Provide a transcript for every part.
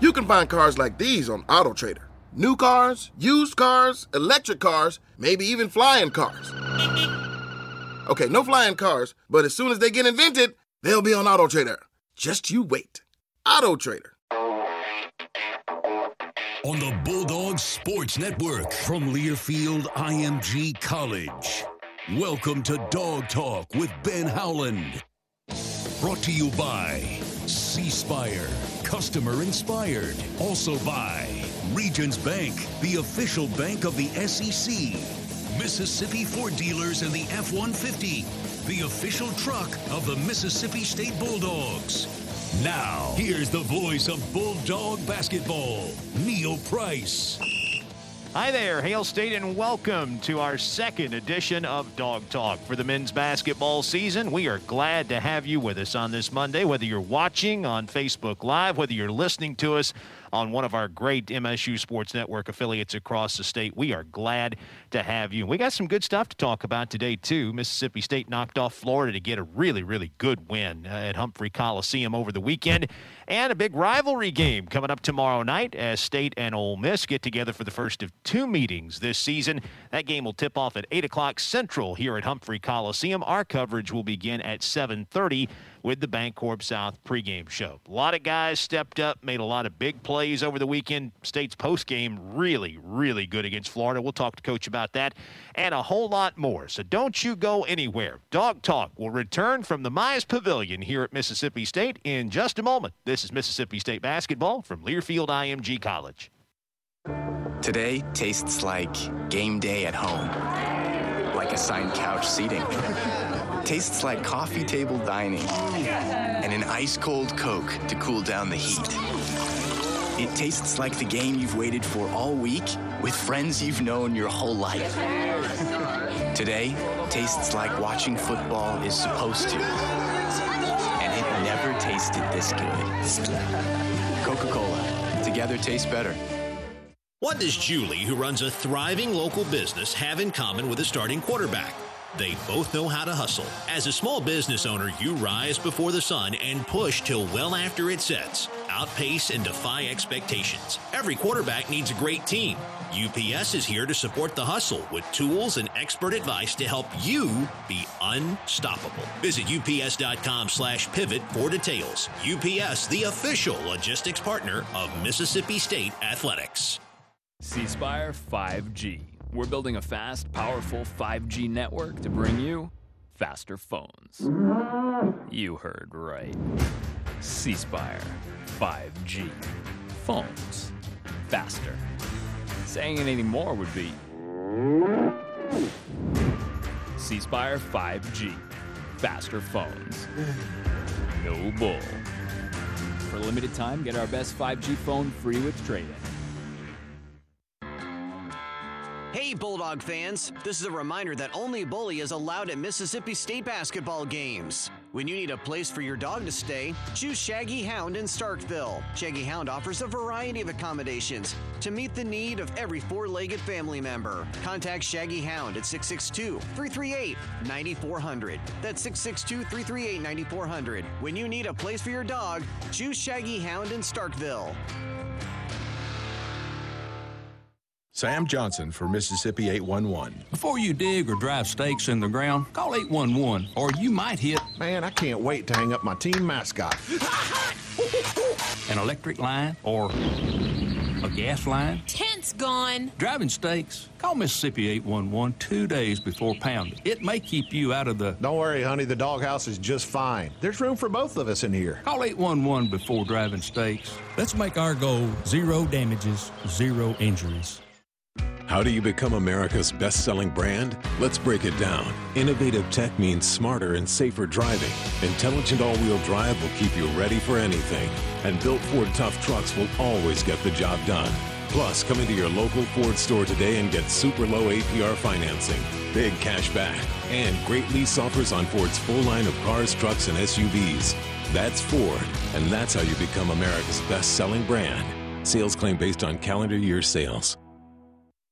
You can find cars like these on AutoTrader. New cars, used cars, electric cars, maybe even flying cars. Okay, no flying cars, but as soon as they get invented, they'll be on AutoTrader. Just you wait. AutoTrader. On the Bulldog Sports Network from Learfield IMG College. Welcome to Dog Talk with Ben Howland. Brought to you by C Spire, customer inspired. Also by Regions Bank, the official bank of the SEC. Mississippi Ford dealers and the F 150, the official truck of the Mississippi State Bulldogs. Now, here's the voice of Bulldog basketball, Neil Price. Hi there, Hail State, and welcome to our second edition of Dog Talk for the men's basketball season. We are glad to have you with us on this Monday, whether you're watching on Facebook Live, whether you're listening to us on one of our great MSU Sports Network affiliates across the state. We are glad to have you. We got some good stuff to talk about today, too. Mississippi State knocked off Florida to get a really, really good win uh, at Humphrey Coliseum over the weekend. And a big rivalry game coming up tomorrow night as State and Ole Miss get together for the first of two meetings this season. That game will tip off at 8 o'clock Central here at Humphrey Coliseum. Our coverage will begin at 730 with the Bancorp South pregame show. A lot of guys stepped up, made a lot of big plays over the weekend. State's postgame really, really good against Florida. We'll talk to Coach about that and a whole lot more. So don't you go anywhere. Dog Talk will return from the Mize Pavilion here at Mississippi State in just a moment. This is Mississippi State basketball from Learfield IMG College. Today tastes like game day at home, like assigned couch seating. Tastes like coffee table dining and an ice cold Coke to cool down the heat. It tastes like the game you've waited for all week with friends you've known your whole life. Today tastes like watching football is supposed to. And it never tasted this good. Coca Cola. Together tastes better. What does Julie, who runs a thriving local business, have in common with a starting quarterback? They both know how to hustle. As a small business owner, you rise before the sun and push till well after it sets. Outpace and defy expectations. Every quarterback needs a great team. UPS is here to support the hustle with tools and expert advice to help you be unstoppable. Visit ups.com slash pivot for details. UPS, the official logistics partner of Mississippi State Athletics. C Spire 5G. We're building a fast, powerful 5G network to bring you faster phones. You heard right. C Spire 5G. Phones faster. Saying anything more would be C Spire 5G. Faster phones. No bull. For a limited time, get our best 5G phone free with trade Hey, Bulldog fans! This is a reminder that only Bully is allowed at Mississippi State basketball games. When you need a place for your dog to stay, choose Shaggy Hound in Starkville. Shaggy Hound offers a variety of accommodations to meet the need of every four legged family member. Contact Shaggy Hound at 662 338 9400. That's 662 338 9400. When you need a place for your dog, choose Shaggy Hound in Starkville. Sam Johnson for Mississippi 811. Before you dig or drive stakes in the ground, call 811 or you might hit. Man, I can't wait to hang up my team mascot. An electric line or a gas line. Tent's gone. Driving stakes, call Mississippi 811 two days before pounding. It may keep you out of the. Don't worry, honey, the doghouse is just fine. There's room for both of us in here. Call 811 before driving stakes. Let's make our goal zero damages, zero injuries. How do you become America's best selling brand? Let's break it down. Innovative tech means smarter and safer driving. Intelligent all wheel drive will keep you ready for anything. And built Ford Tough Trucks will always get the job done. Plus, come into your local Ford store today and get super low APR financing, big cash back, and great lease offers on Ford's full line of cars, trucks, and SUVs. That's Ford, and that's how you become America's best selling brand. Sales claim based on calendar year sales.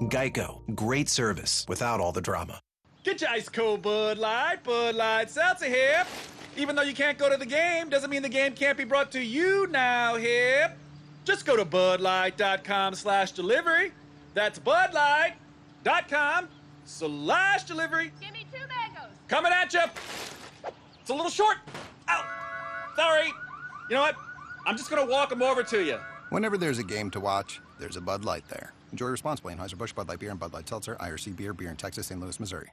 Geico, great service without all the drama. Get your ice cold Bud Light, Bud Light Seltzer here. Even though you can't go to the game, doesn't mean the game can't be brought to you now, hip. Just go to budlight.com slash delivery. That's budlight.com slash delivery. Give me two mangoes. Coming at you. It's a little short. Ow. Sorry. You know what? I'm just going to walk them over to you. Whenever there's a game to watch, there's a Bud Light there. Enjoy responsibly. Anheuser-Busch, Bud Light Beer, and Bud Light Seltzer, IRC Beer, Beer in Texas, St. Louis, Missouri.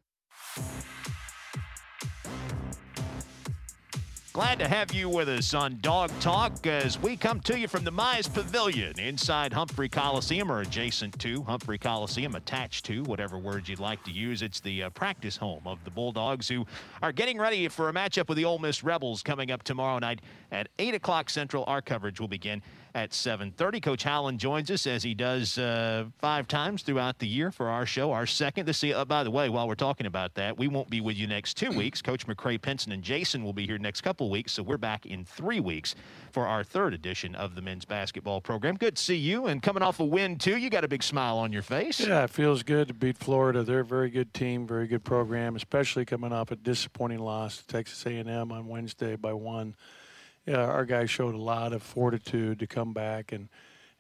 Glad to have you with us on Dog Talk as we come to you from the Mize Pavilion inside Humphrey Coliseum or adjacent to Humphrey Coliseum, attached to whatever word you'd like to use. It's the uh, practice home of the Bulldogs who are getting ready for a matchup with the Ole Miss Rebels coming up tomorrow night at 8 o'clock Central. Our coverage will begin at 7.30. Coach Howland joins us as he does uh, five times throughout the year for our show, our second. This, uh, by the way, while we're talking about that, we won't be with you next two weeks. Coach McCray Penson and Jason will be here next couple weeks, so we're back in three weeks for our third edition of the men's basketball program. Good to see you, and coming off a win, too. You got a big smile on your face. Yeah, it feels good to beat Florida. They're a very good team, very good program, especially coming off a disappointing loss to Texas A&M on Wednesday by one yeah, our guys showed a lot of fortitude to come back and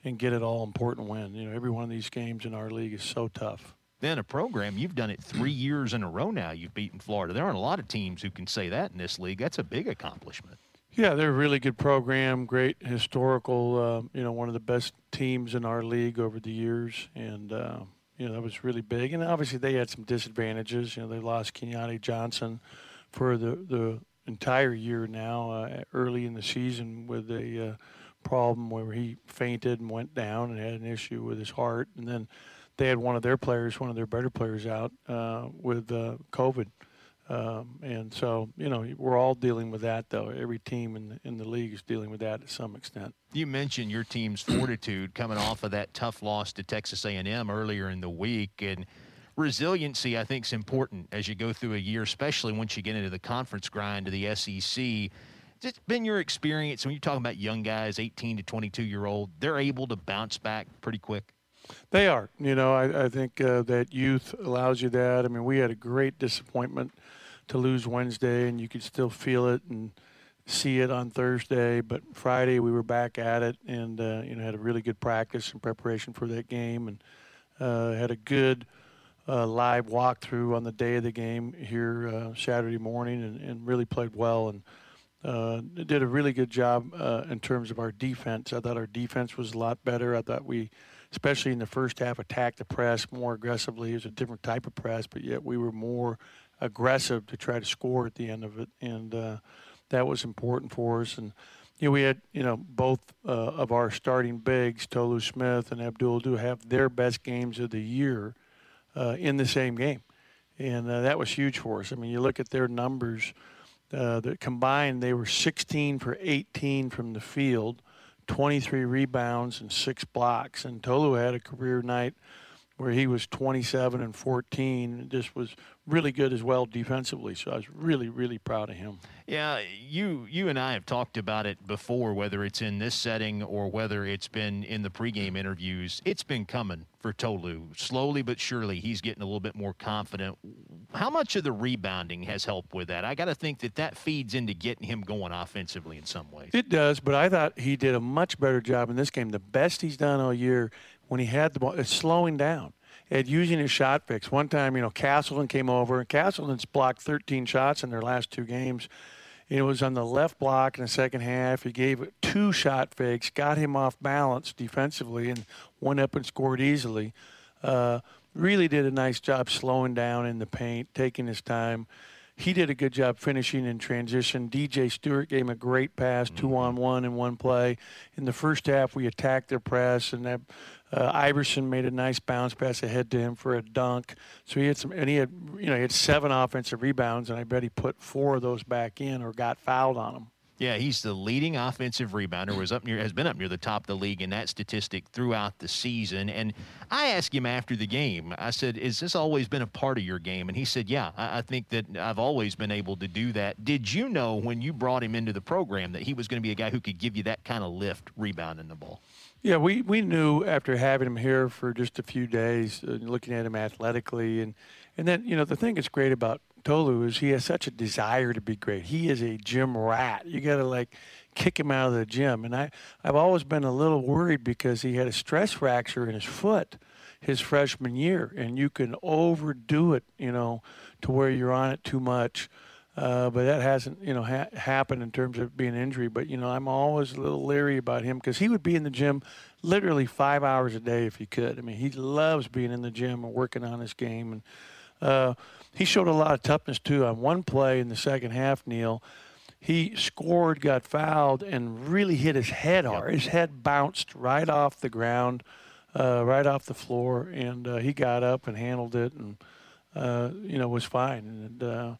and get it all important win. You know, every one of these games in our league is so tough. Then a program, you've done it three years in a row now. You've beaten Florida. There aren't a lot of teams who can say that in this league. That's a big accomplishment. Yeah, they're a really good program, great historical. Uh, you know, one of the best teams in our league over the years, and uh, you know that was really big. And obviously, they had some disadvantages. You know, they lost Keyontae Johnson for the the entire year now, uh, early in the season with a uh, problem where he fainted and went down and had an issue with his heart. And then they had one of their players, one of their better players out uh, with uh, COVID. Um, and so, you know, we're all dealing with that, though. Every team in the, in the league is dealing with that to some extent. You mentioned your team's fortitude coming off of that tough loss to Texas A&M earlier in the week, and – resiliency, I think, is important as you go through a year, especially once you get into the conference grind to the SEC. It's been your experience when you're talking about young guys, 18 to 22 year old, they're able to bounce back pretty quick. They are. You know, I, I think uh, that youth allows you that. I mean, we had a great disappointment to lose Wednesday, and you could still feel it and see it on Thursday. But Friday, we were back at it, and uh, you know, had a really good practice in preparation for that game, and uh, had a good uh, live walkthrough on the day of the game here uh, Saturday morning, and, and, really played well and uh, did a really good job uh, in terms of our defense. I thought our defense was a lot better. I thought we, especially in the first half, attacked the press more aggressively. It was a different type of press, but yet we were more aggressive to try to score at the end of it, and uh, that was important for us. And you know, we had you know both uh, of our starting bigs, Tolu Smith and Abdul, do have their best games of the year uh, in the same game, and uh, that was huge for us. I mean, you look at their numbers. Uh, that combined, they were 16 for 18 from the field, 23 rebounds and six blocks. And Tolu had a career night where he was 27 and 14. Just was really good as well defensively. So I was really, really proud of him. Yeah, you you and I have talked about it before, whether it's in this setting or whether it's been in the pregame interviews. It's been coming for Tolu. Slowly but surely, he's getting a little bit more confident. How much of the rebounding has helped with that? I got to think that that feeds into getting him going offensively in some ways. It does, but I thought he did a much better job in this game. The best he's done all year when he had the ball. It's slowing down at using his shot fix. One time, you know, Castleton came over, and Castleton's blocked 13 shots in their last two games. It was on the left block in the second half. He gave two shot fakes, got him off balance defensively, and went up and scored easily. Uh, really did a nice job slowing down in the paint, taking his time. He did a good job finishing in transition. DJ Stewart gave him a great pass, two mm-hmm. on one in one play. In the first half, we attacked their press, and that uh, Iverson made a nice bounce pass ahead to him for a dunk. So he had some, and he had, you know, he had seven offensive rebounds, and I bet he put four of those back in or got fouled on them. Yeah, he's the leading offensive rebounder. Was up near has been up near the top of the league in that statistic throughout the season. And I asked him after the game. I said, "Is this always been a part of your game?" And he said, "Yeah, I, I think that I've always been able to do that." Did you know when you brought him into the program that he was going to be a guy who could give you that kind of lift, rebounding the ball? Yeah, we, we knew after having him here for just a few days, uh, looking at him athletically, and and then you know the thing that's great about Tolu is he has such a desire to be great. He is a gym rat. You got to like kick him out of the gym, and I I've always been a little worried because he had a stress fracture in his foot his freshman year, and you can overdo it, you know, to where you're on it too much. Uh, but that hasn't, you know, ha- happened in terms of being injury. But you know, I'm always a little leery about him because he would be in the gym literally five hours a day if he could. I mean, he loves being in the gym and working on his game, and uh, he showed a lot of toughness too. On one play in the second half, Neil, he scored, got fouled, and really hit his head hard. His head bounced right off the ground, uh, right off the floor, and uh, he got up and handled it, and uh, you know was fine. And uh,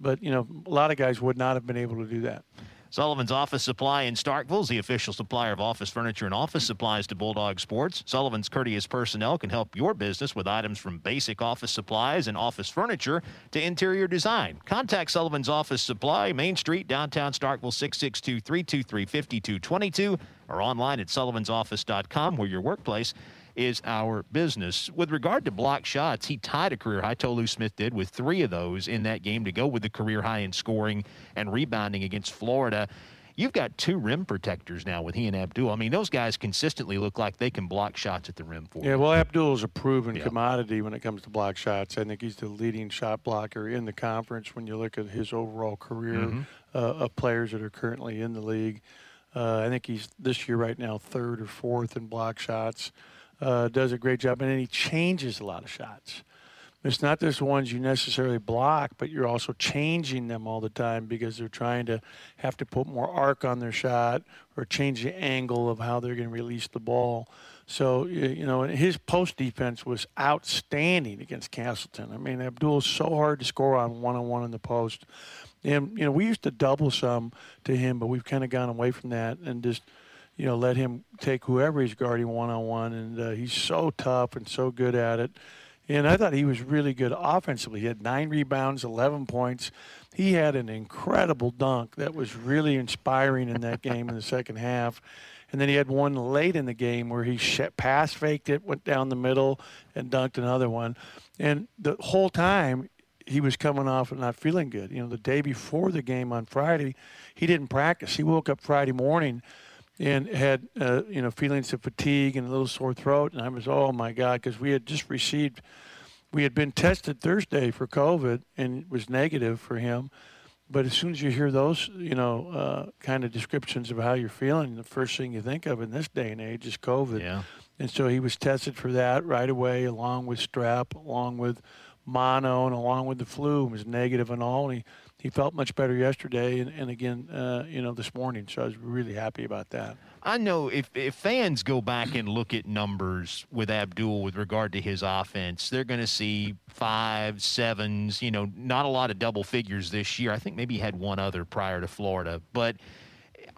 but, you know, a lot of guys would not have been able to do that. Sullivan's Office Supply in Starkville is the official supplier of office furniture and office supplies to Bulldog Sports. Sullivan's courteous personnel can help your business with items from basic office supplies and office furniture to interior design. Contact Sullivan's Office Supply, Main Street, downtown Starkville, 662 323 5222, or online at sullivansoffice.com, where your workplace is our business. With regard to block shots, he tied a career high. Tolu Smith did with three of those in that game to go with the career high in scoring and rebounding against Florida. You've got two rim protectors now with he and Abdul. I mean, those guys consistently look like they can block shots at the rim for you. Yeah, well, Abdul is a proven yeah. commodity when it comes to block shots. I think he's the leading shot blocker in the conference when you look at his overall career mm-hmm. uh, of players that are currently in the league. Uh, I think he's this year right now third or fourth in block shots uh, does a great job, and then he changes a lot of shots. It's not just ones you necessarily block, but you're also changing them all the time because they're trying to have to put more arc on their shot or change the angle of how they're going to release the ball. So, you know, his post defense was outstanding against Castleton. I mean, Abdul's so hard to score on one on one in the post. And, you know, we used to double some to him, but we've kind of gone away from that and just – you know, let him take whoever he's guarding one on one, and uh, he's so tough and so good at it. And I thought he was really good offensively. He had nine rebounds, 11 points. He had an incredible dunk that was really inspiring in that game in the second half. And then he had one late in the game where he pass faked it, went down the middle, and dunked another one. And the whole time he was coming off and not feeling good. You know, the day before the game on Friday, he didn't practice. He woke up Friday morning and had uh, you know feelings of fatigue and a little sore throat. And I was, oh my God, because we had just received we had been tested Thursday for COVID and it was negative for him. But as soon as you hear those, you know, uh, kind of descriptions of how you're feeling, the first thing you think of in this day and age is COVID. Yeah. And so he was tested for that right away, along with strep, along with mono, and along with the flu. It was negative and all. And he, he felt much better yesterday and, and again, uh, you know, this morning. So I was really happy about that. I know if, if fans go back and look at numbers with Abdul with regard to his offense, they're going to see five, sevens, you know, not a lot of double figures this year. I think maybe he had one other prior to Florida. But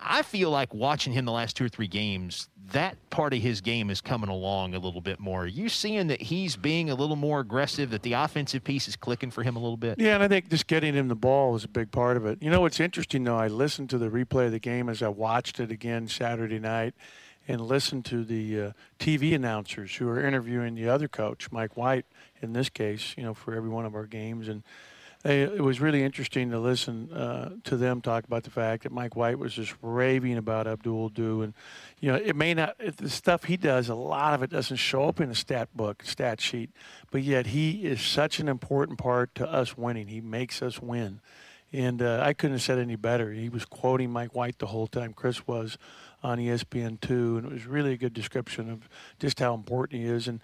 I feel like watching him the last two or three games, that part of his game is coming along a little bit more. Are you seeing that he's being a little more aggressive, that the offensive piece is clicking for him a little bit? Yeah, and I think just getting him the ball is a big part of it. You know what's interesting though? I listened to the replay of the game as I watched it again Saturday night, and listened to the uh, TV announcers who are interviewing the other coach, Mike White, in this case. You know, for every one of our games, and it was really interesting to listen uh, to them talk about the fact that Mike White was just raving about Abdul Ado, and you know, it may not it, the stuff he does. A lot of it doesn't show up in the stat book, stat sheet, but yet he is such an important part to us winning. He makes us win. And uh, I couldn't have said any better. He was quoting Mike White the whole time. Chris was on E ESPN2, and it was really a good description of just how important he is. And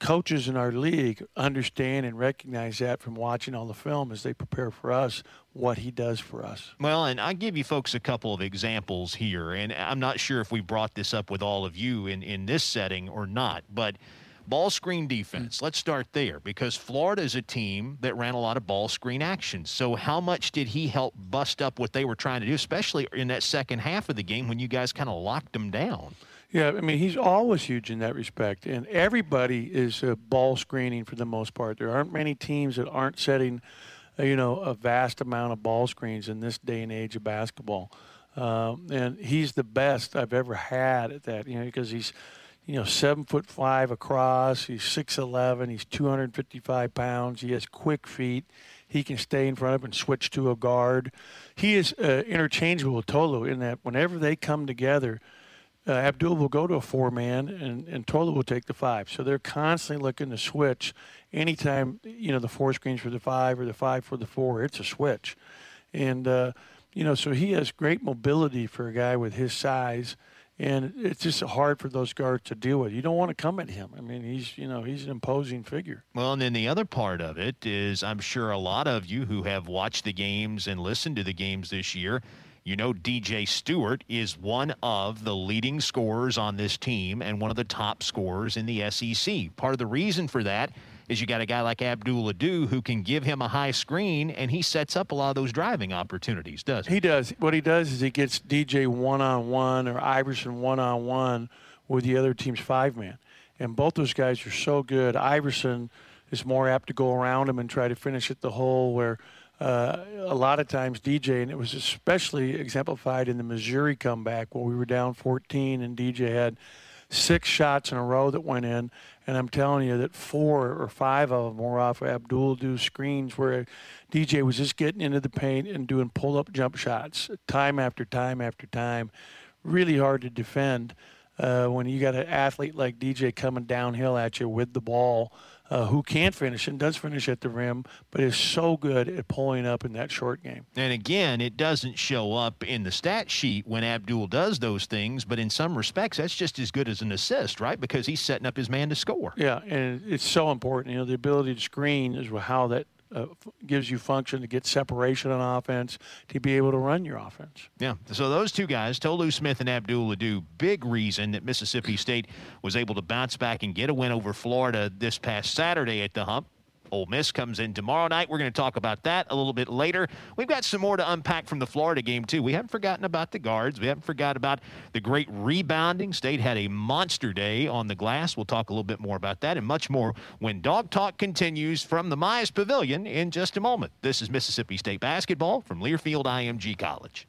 coaches in our league understand and recognize that from watching all the film as they prepare for us what he does for us. Well, and I give you folks a couple of examples here, and I'm not sure if we brought this up with all of you in, in this setting or not, but ball screen defense, let's start there because Florida is a team that ran a lot of ball screen actions. So, how much did he help bust up what they were trying to do, especially in that second half of the game when you guys kind of locked them down? Yeah, I mean, he's always huge in that respect. And everybody is uh, ball screening for the most part. There aren't many teams that aren't setting, uh, you know, a vast amount of ball screens in this day and age of basketball. Um, and he's the best I've ever had at that, you know, because he's, you know, seven foot five across. He's 6'11. He's 255 pounds. He has quick feet. He can stay in front of and switch to a guard. He is uh, interchangeable with Tolu in that whenever they come together, uh, Abdul will go to a four man and, and Tolu will take the five. So they're constantly looking to switch anytime, you know, the four screens for the five or the five for the four, it's a switch. And, uh, you know, so he has great mobility for a guy with his size. And it's just hard for those guards to deal with. You don't want to come at him. I mean, he's you know he's an imposing figure. Well, and then the other part of it is, I'm sure a lot of you who have watched the games and listened to the games this year, you know, DJ Stewart is one of the leading scorers on this team and one of the top scorers in the SEC. Part of the reason for that is you got a guy like Abdul Ado who can give him a high screen and he sets up a lot of those driving opportunities, does he? He does. What he does is he gets DJ one on one or Iverson one on one with the other team's five man. And both those guys are so good. Iverson is more apt to go around him and try to finish at the hole where uh, a lot of times DJ, and it was especially exemplified in the Missouri comeback where we were down 14 and DJ had six shots in a row that went in. And I'm telling you that four or five of them were off Abdul Ado screens where DJ was just getting into the paint and doing pull up jump shots time after time after time. Really hard to defend uh, when you got an athlete like DJ coming downhill at you with the ball. Uh, who can finish and does finish at the rim, but is so good at pulling up in that short game. And again, it doesn't show up in the stat sheet when Abdul does those things, but in some respects, that's just as good as an assist, right? Because he's setting up his man to score. Yeah, and it's so important. You know, the ability to screen is how that uh, gives you function to get separation on offense to be able to run your offense. Yeah. So those two guys, Tolu Smith and Abdul Ado, big reason that Mississippi State was able to bounce back and get a win over Florida this past Saturday at the hump. Ole Miss comes in tomorrow night. We're going to talk about that a little bit later. We've got some more to unpack from the Florida game, too. We haven't forgotten about the guards. We haven't forgotten about the great rebounding. State had a monster day on the glass. We'll talk a little bit more about that and much more when Dog Talk continues from the Mize Pavilion in just a moment. This is Mississippi State basketball from Learfield IMG College.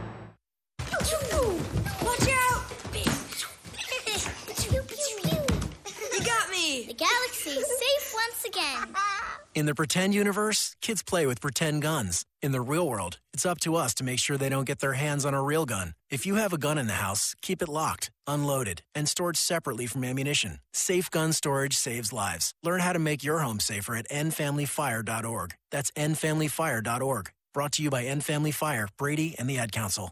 Galaxy safe once again. In the pretend universe, kids play with pretend guns. In the real world, it's up to us to make sure they don't get their hands on a real gun. If you have a gun in the house, keep it locked, unloaded, and stored separately from ammunition. Safe gun storage saves lives. Learn how to make your home safer at endfamilyfire.org. That's endfamilyfire.org. Brought to you by End Family Fire, Brady, and the Ad Council.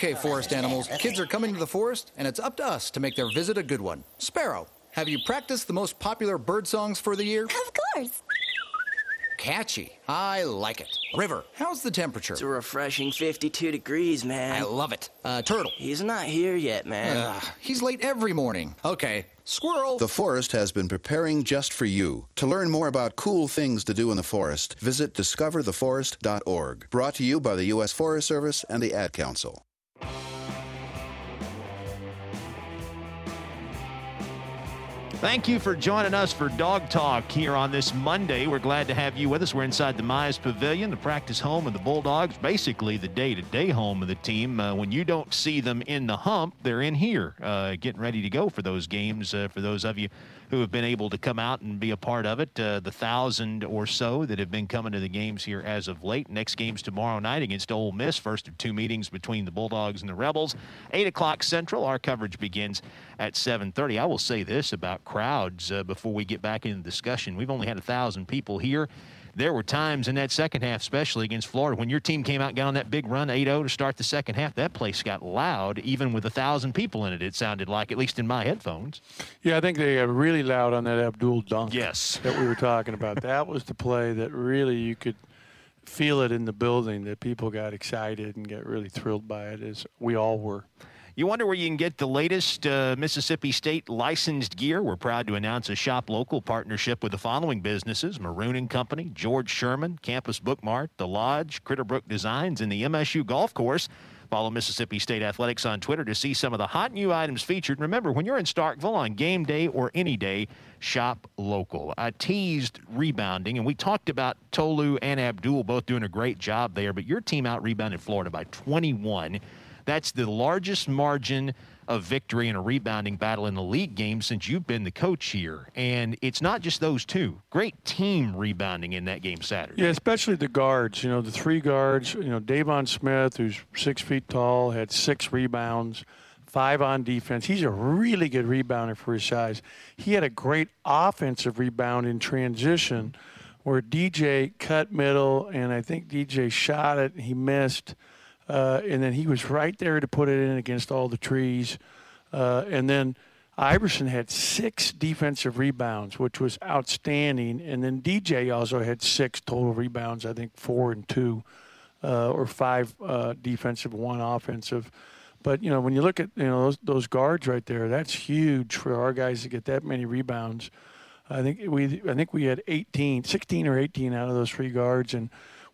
Okay, forest animals, kids are coming to the forest, and it's up to us to make their visit a good one. Sparrow, have you practiced the most popular bird songs for the year? Of course. Catchy. I like it. River, how's the temperature? It's a refreshing 52 degrees, man. I love it. Uh, turtle. He's not here yet, man. Ugh, he's late every morning. Okay. Squirrel. The forest has been preparing just for you. To learn more about cool things to do in the forest, visit discovertheforest.org. Brought to you by the U.S. Forest Service and the Ad Council. Thank you for joining us for Dog Talk here on this Monday. We're glad to have you with us. We're inside the Mize Pavilion, the practice home of the Bulldogs, basically the day to day home of the team. Uh, when you don't see them in the hump, they're in here uh, getting ready to go for those games. Uh, for those of you who have been able to come out and be a part of it, uh, the thousand or so that have been coming to the games here as of late. Next game's tomorrow night against Ole Miss, first of two meetings between the Bulldogs and the Rebels. 8 o'clock Central. Our coverage begins at 7.30. I will say this about crowds uh, before we get back into the discussion. We've only had a thousand people here. There were times in that second half, especially against Florida, when your team came out and got on that big run 8 0 to start the second half. That place got loud, even with a thousand people in it, it sounded like, at least in my headphones. Yeah, I think they got really loud on that Abdul dunk. Yes. That we were talking about. that was the play that really you could feel it in the building that people got excited and get really thrilled by it, as we all were. You wonder where you can get the latest uh, Mississippi State licensed gear? We're proud to announce a shop local partnership with the following businesses Maroon and Company, George Sherman, Campus Bookmart, The Lodge, Critterbrook Designs, and the MSU Golf Course. Follow Mississippi State Athletics on Twitter to see some of the hot new items featured. Remember, when you're in Starkville on game day or any day, shop local. I teased rebounding, and we talked about Tolu and Abdul both doing a great job there, but your team out rebounded Florida by 21. That's the largest margin of victory in a rebounding battle in the league game since you've been the coach here. And it's not just those two. Great team rebounding in that game Saturday. Yeah, especially the guards. You know, the three guards. You know, Deivon Smith, who's six feet tall, had six rebounds, five on defense. He's a really good rebounder for his size. He had a great offensive rebound in transition where DJ cut middle, and I think DJ shot it. He missed. Uh, and then he was right there to put it in against all the trees. Uh, and then Iverson had six defensive rebounds, which was outstanding. And then DJ also had six total rebounds, I think four and two, uh, or five uh, defensive, one offensive. But you know, when you look at you know those, those guards right there, that's huge for our guys to get that many rebounds. I think we I think we had 18, 16 or 18 out of those three guards, and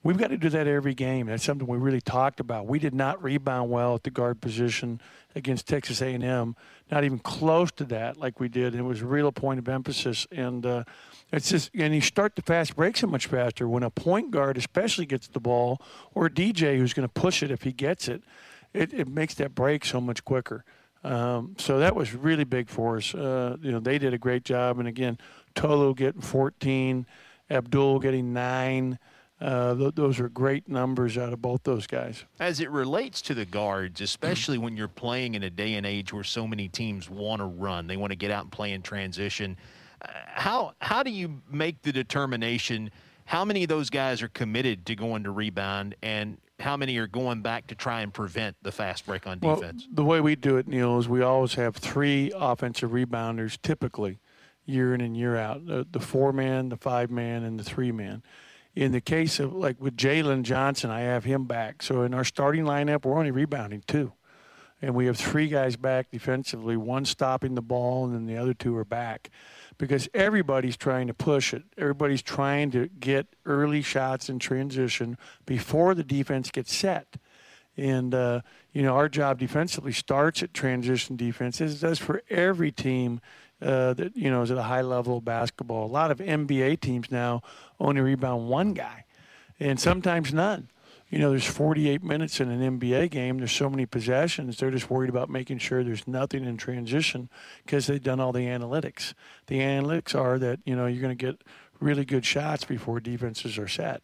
We've got to do that every game. That's something we really talked about. We did not rebound well at the guard position against Texas A&M, not even close to that like we did. And it was a real point of emphasis. And uh, it's just, and you start the fast break so much faster when a point guard especially gets the ball or a DJ who's going to push it if he gets it. It, it makes that break so much quicker. Um, so that was really big for us. Uh, you know, they did a great job. And again, Tolu getting 14, Abdul getting nine. Uh, th- those are great numbers out of both those guys. As it relates to the guards, especially when you're playing in a day and age where so many teams want to run, they want to get out and play in transition. Uh, how how do you make the determination? How many of those guys are committed to going to rebound, and how many are going back to try and prevent the fast break on defense? Well, the way we do it, Neil, is we always have three offensive rebounders, typically, year in and year out: the, the four man, the five man, and the three man in the case of like with Jalen Johnson, I have him back. So in our starting lineup, we're only rebounding two. And we have three guys back defensively, one stopping the ball, and then the other two are back. Because everybody's trying to push it. Everybody's trying to get early shots in transition before the defense gets set. And, uh, you know, our job defensively starts at transition defense, as it does for every team uh, that you know is at a high level of basketball. A lot of NBA teams now only rebound one guy, and sometimes none. You know, there's 48 minutes in an NBA game. There's so many possessions. They're just worried about making sure there's nothing in transition because they've done all the analytics. The analytics are that you know you're going to get really good shots before defenses are set.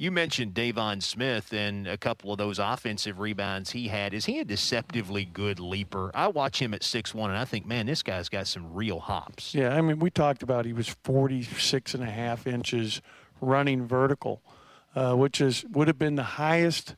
You mentioned Deivon Smith and a couple of those offensive rebounds he had. Is he a deceptively good leaper? I watch him at six one, and I think, man, this guy's got some real hops. Yeah, I mean, we talked about he was 46 and a half inches running vertical, uh, which is would have been the highest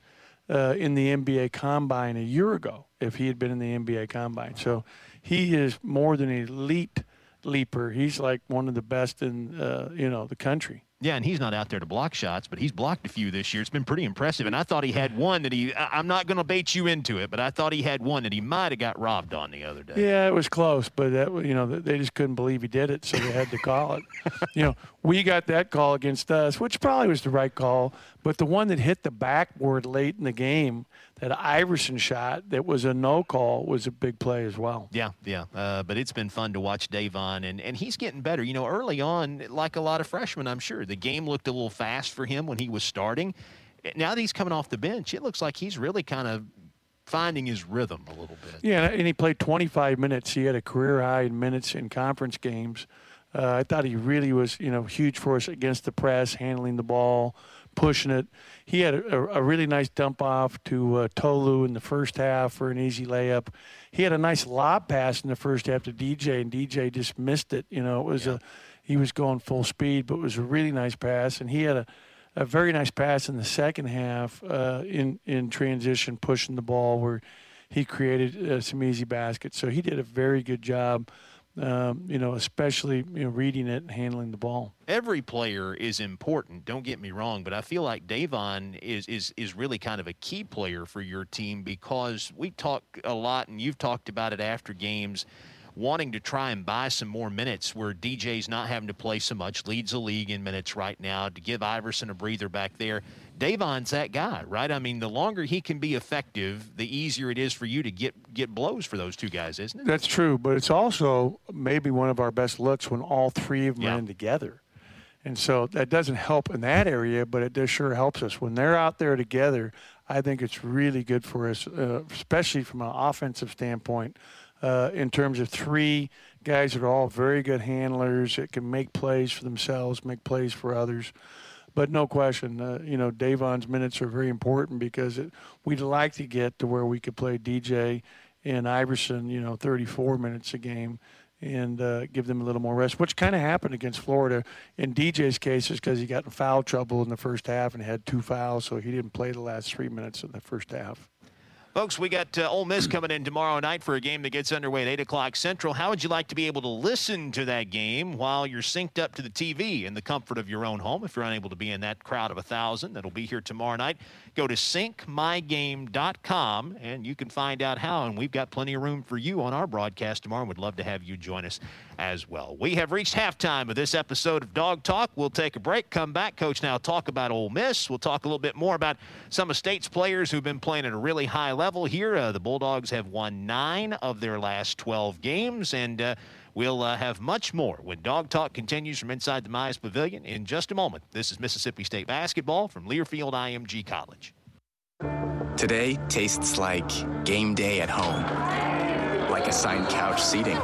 uh, in the NBA Combine a year ago if he had been in the NBA Combine. So he is more than an elite leaper. He's like one of the best in uh, you know the country. Yeah, and he's not out there to block shots, but he's blocked a few this year. It's been pretty impressive. And I thought he had one that he, I'm not going to bait you into it, but I thought he had one that he might have got robbed on the other day. Yeah, it was close, but that, you know, they just couldn't believe he did it, so they had to call it. you know, we got that call against us, which probably was the right call, but the one that hit the backboard late in the game, that Iverson shot that was a no call was a big play as well. Yeah, yeah. Uh, but it's been fun to watch Deivon, and, and he's getting better. You know, early on, like a lot of freshmen, I'm sure, the game looked a little fast for him when he was starting. Now that he's coming off the bench, it looks like he's really kind of finding his rhythm a little bit. Yeah, and he played 25 minutes. He had a career high in minutes in conference games. Uh, I thought he really was, you know, huge for us against the press, handling the ball, pushing it. He had a, a really nice dump off to uh, Tolu in the first half for an easy layup. He had a nice lob pass in the first half to DJ, and DJ just missed it. You know, it was yeah. a he was going full speed, but it was a really nice pass, and he had a a very nice pass in the second half uh, in in transition, pushing the ball where he created uh, some easy baskets. So he did a very good job um, you know, especially you know, reading it and handling the ball. Every player is important. Don't get me wrong, but I feel like Deivon is is is really kind of a key player for your team because we talk a lot, and you've talked about it after games wanting to try and buy some more minutes where DJ's not having to play so much, leads the league in minutes right now, to give Iverson a breather back there. Deivon's that guy, right? I mean, the longer he can be effective, the easier it is for you to get get blows for those two guys, isn't it? That's true, but it's also maybe one of our best looks when all three of them Yeah. are in together. And so that doesn't help in that area, but it does sure helps us when they're out there together. I think it's really good for us, uh, especially from an offensive standpoint, uh, in terms of three guys that are all very good handlers that can make plays for themselves, make plays for others. But no question, uh, you know, Deivon's minutes are very important because it, we'd like to get to where we could play DJ and Iverson, you know, 34 minutes a game and uh, give them a little more rest, which kind of happened against Florida. In DJ's case, is because he got in foul trouble in the first half and had two fouls, so he didn't play the last three minutes of the first half. Folks, we got uh, Ole Miss coming in tomorrow night for a game that gets underway at 8 o'clock Central. How would you like to be able to listen to that game while you're synced up to the TV in the comfort of your own home? If you're unable to be in that crowd of a 1,000 that'll be here tomorrow night, go to syncmygame.com and you can find out how. And we've got plenty of room for you on our broadcast tomorrow. We'd love to have you join us as well. We have reached halftime of this episode of Dog Talk. We'll take a break, come back. Coach now talk about Ole Miss. We'll talk a little bit more about some of State's players who've been playing at a really high level here. Uh, the Bulldogs have won nine of their last 12 games, and uh, we'll uh, have much more when Dog Talk continues from inside the Mize Pavilion in just a moment. This is Mississippi State basketball from Learfield IMG College. Today tastes like game day at home, like assigned couch seating.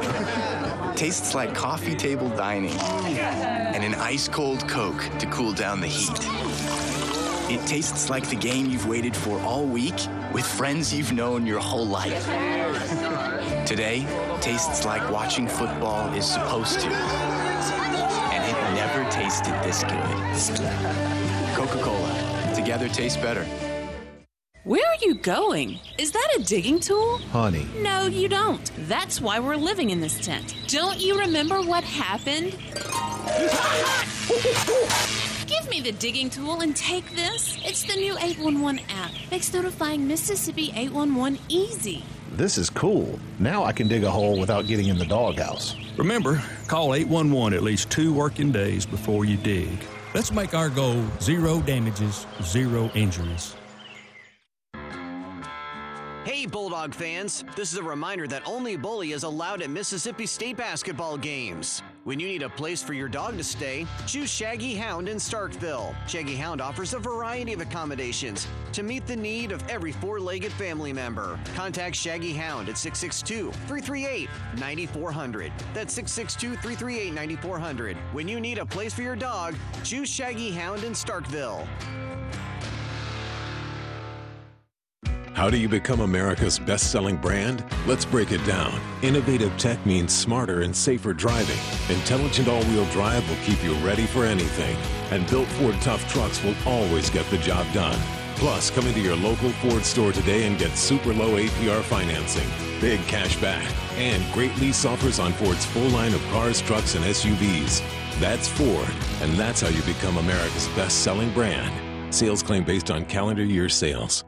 Tastes like coffee table dining and an ice cold Coke to cool down the heat. It tastes like the game you've waited for all week with friends you've known your whole life. Today tastes like watching football is supposed to. And it never tasted this good. Coca Cola. Together tastes better. Where are you going? Is that a digging tool? Honey. No, you don't. That's why we're living in this tent. Don't you remember what happened? Give me the digging tool and take this. It's the new 811 app. Makes notifying Mississippi 811 easy. This is cool. Now I can dig a hole without getting in the doghouse. Remember, call 811 at least two working days before you dig. Let's make our goal zero damages, zero injuries. Hey, Bulldog fans! This is a reminder that only bully is allowed at Mississippi State basketball games. When you need a place for your dog to stay, choose Shaggy Hound in Starkville. Shaggy Hound offers a variety of accommodations to meet the need of every four legged family member. Contact Shaggy Hound at 662 338 9400. That's 662 338 9400. When you need a place for your dog, choose Shaggy Hound in Starkville. How do you become America's best selling brand? Let's break it down. Innovative tech means smarter and safer driving. Intelligent all wheel drive will keep you ready for anything. And built Ford tough trucks will always get the job done. Plus, come into your local Ford store today and get super low APR financing, big cash back, and great lease offers on Ford's full line of cars, trucks, and SUVs. That's Ford, and that's how you become America's best selling brand. Sales claim based on calendar year sales.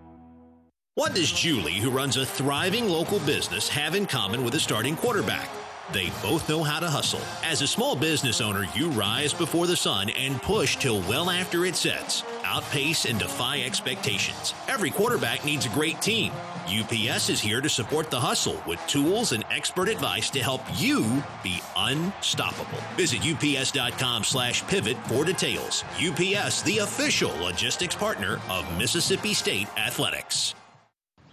What does Julie, who runs a thriving local business, have in common with a starting quarterback? They both know how to hustle. As a small business owner, you rise before the sun and push till well after it sets. Outpace and defy expectations. Every quarterback needs a great team. UPS is here to support the hustle with tools and expert advice to help you be unstoppable. Visit ups.com slash pivot for details. UPS, the official logistics partner of Mississippi State Athletics.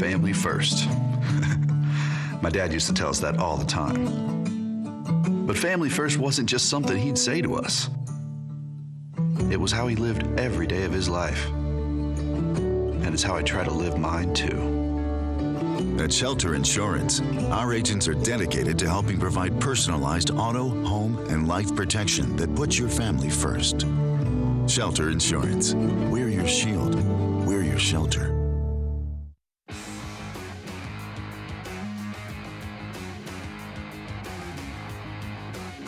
Family first. My dad used to tell us that all the time. But family first wasn't just something he'd say to us. It was how he lived every day of his life. And it's how I try to live mine too. At Shelter Insurance, our agents are dedicated to helping provide personalized auto, home, and life protection that puts your family first. Shelter Insurance. We're your shield. We're your shelter.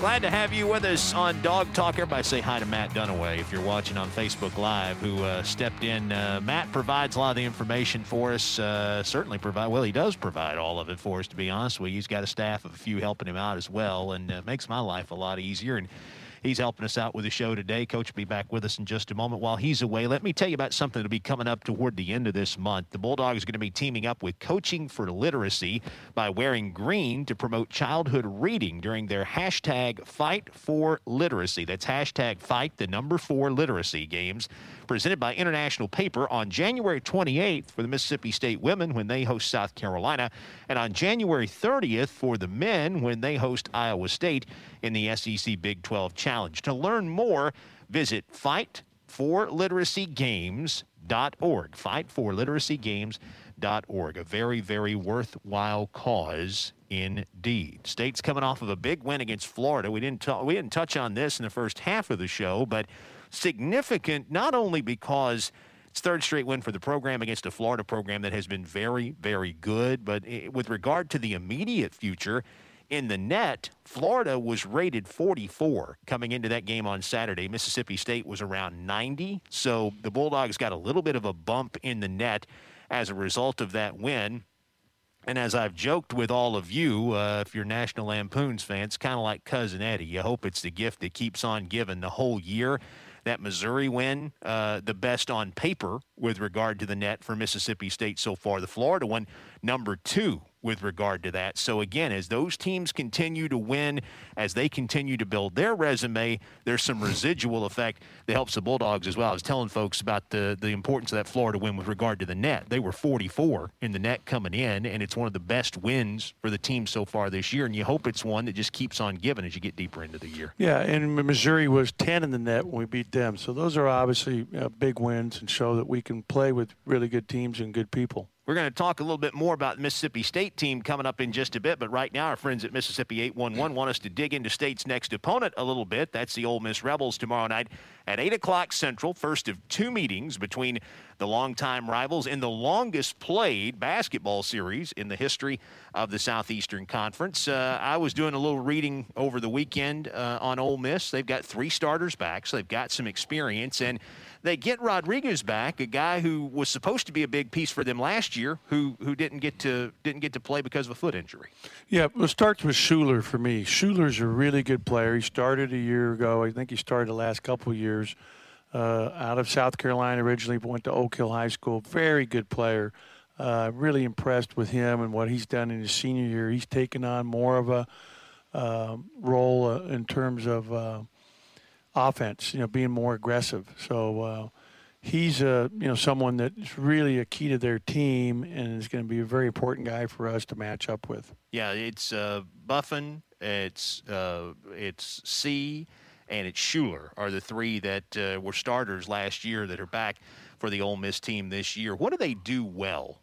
Glad to have you with us on Dog Talk. Everybody say hi to Matt Dunaway if you're watching on Facebook Live, who uh, stepped in. Uh, Matt provides a lot of the information for us. Uh, certainly provide. Well, he does provide all of it for us. To be honest with you, he's got a staff of a few helping him out as well, and uh, makes my life a lot easier. And He's helping us out with the show today. Coach will be back with us in just a moment. While he's away, let me tell you about something that'll be coming up toward the end of this month. The Bulldogs are going to be teaming up with Coaching for Literacy by wearing green to promote childhood reading during their hashtag Fight for Literacy. That's hashtag Fight the number four literacy games presented by International Paper on January 28th for the Mississippi State women when they host South Carolina, and on January 30th for the men when they host Iowa State in the SEC Big 12 Challenge. To learn more, visit fightforliteracygames.org. Fightforliteracygames.org. A very, very worthwhile cause indeed. State's coming off of a big win against Florida. We didn't t- we didn't touch on this in the first half of the show, but significant not only because it's third straight win for the program against a Florida program that has been very, very good, but with regard to the immediate future, in the net, Florida was rated 44 coming into that game on Saturday. Mississippi State was around 90. So the Bulldogs got a little bit of a bump in the net as a result of that win. And as I've joked with all of you, uh, if you're National Lampoons fans, kind of like Cousin Eddie, you hope it's the gift that keeps on giving the whole year that Missouri win, uh, the best on paper with regard to the net for Mississippi State so far. The Florida one, number two with regard to that. So again, as those teams continue to win, as they continue to build their resume, there's some residual effect that helps the Bulldogs as well. I was telling folks about the the importance of that Florida win with regard to the net. They were 44 in the net coming in, and it's one of the best wins for the team so far this year. And you hope it's one that just keeps on giving as you get deeper into the year. Yeah, and Missouri was 10 in the net when we beat them. So those are obviously uh, big wins and show that we can play with really good teams and good people. We're going to talk a little bit more about the Mississippi State team coming up in just a bit, but right now our friends at Mississippi 811 want us to dig into State's next opponent a little bit. That's the Ole Miss Rebels tomorrow night at 8 o'clock Central, first of two meetings between the longtime rivals in the longest played basketball series in the history of the Southeastern Conference. Uh, I was doing a little reading over the weekend uh, on Ole Miss. They've got three starters back, so they've got some experience, and they get Rodriguez back, a guy who was supposed to be a big piece for them last year, who who didn't get to didn't get to play because of a foot injury. Yeah, it starts with Shuler for me. Shuler's a really good player. He started a year ago. I think he started the last couple years. Uh, out of South Carolina originally, but went to Oak Hill High School. Very good player. Uh, really impressed with him and what he's done in his senior year. He's taken on more of a uh, role uh, in terms of uh, offense, you know, being more aggressive. So uh, he's a you know someone that's really a key to their team and is going to be a very important guy for us to match up with. Yeah, it's uh, Buffen, it's uh, it's Sy, and it's Shuler are the three that uh, were starters last year that are back for the Ole Miss team this year. What do they do well?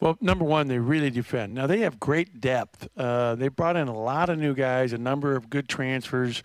Well, number one, they really defend. Now they have great depth. Uh, they brought in a lot of new guys, a number of good transfers.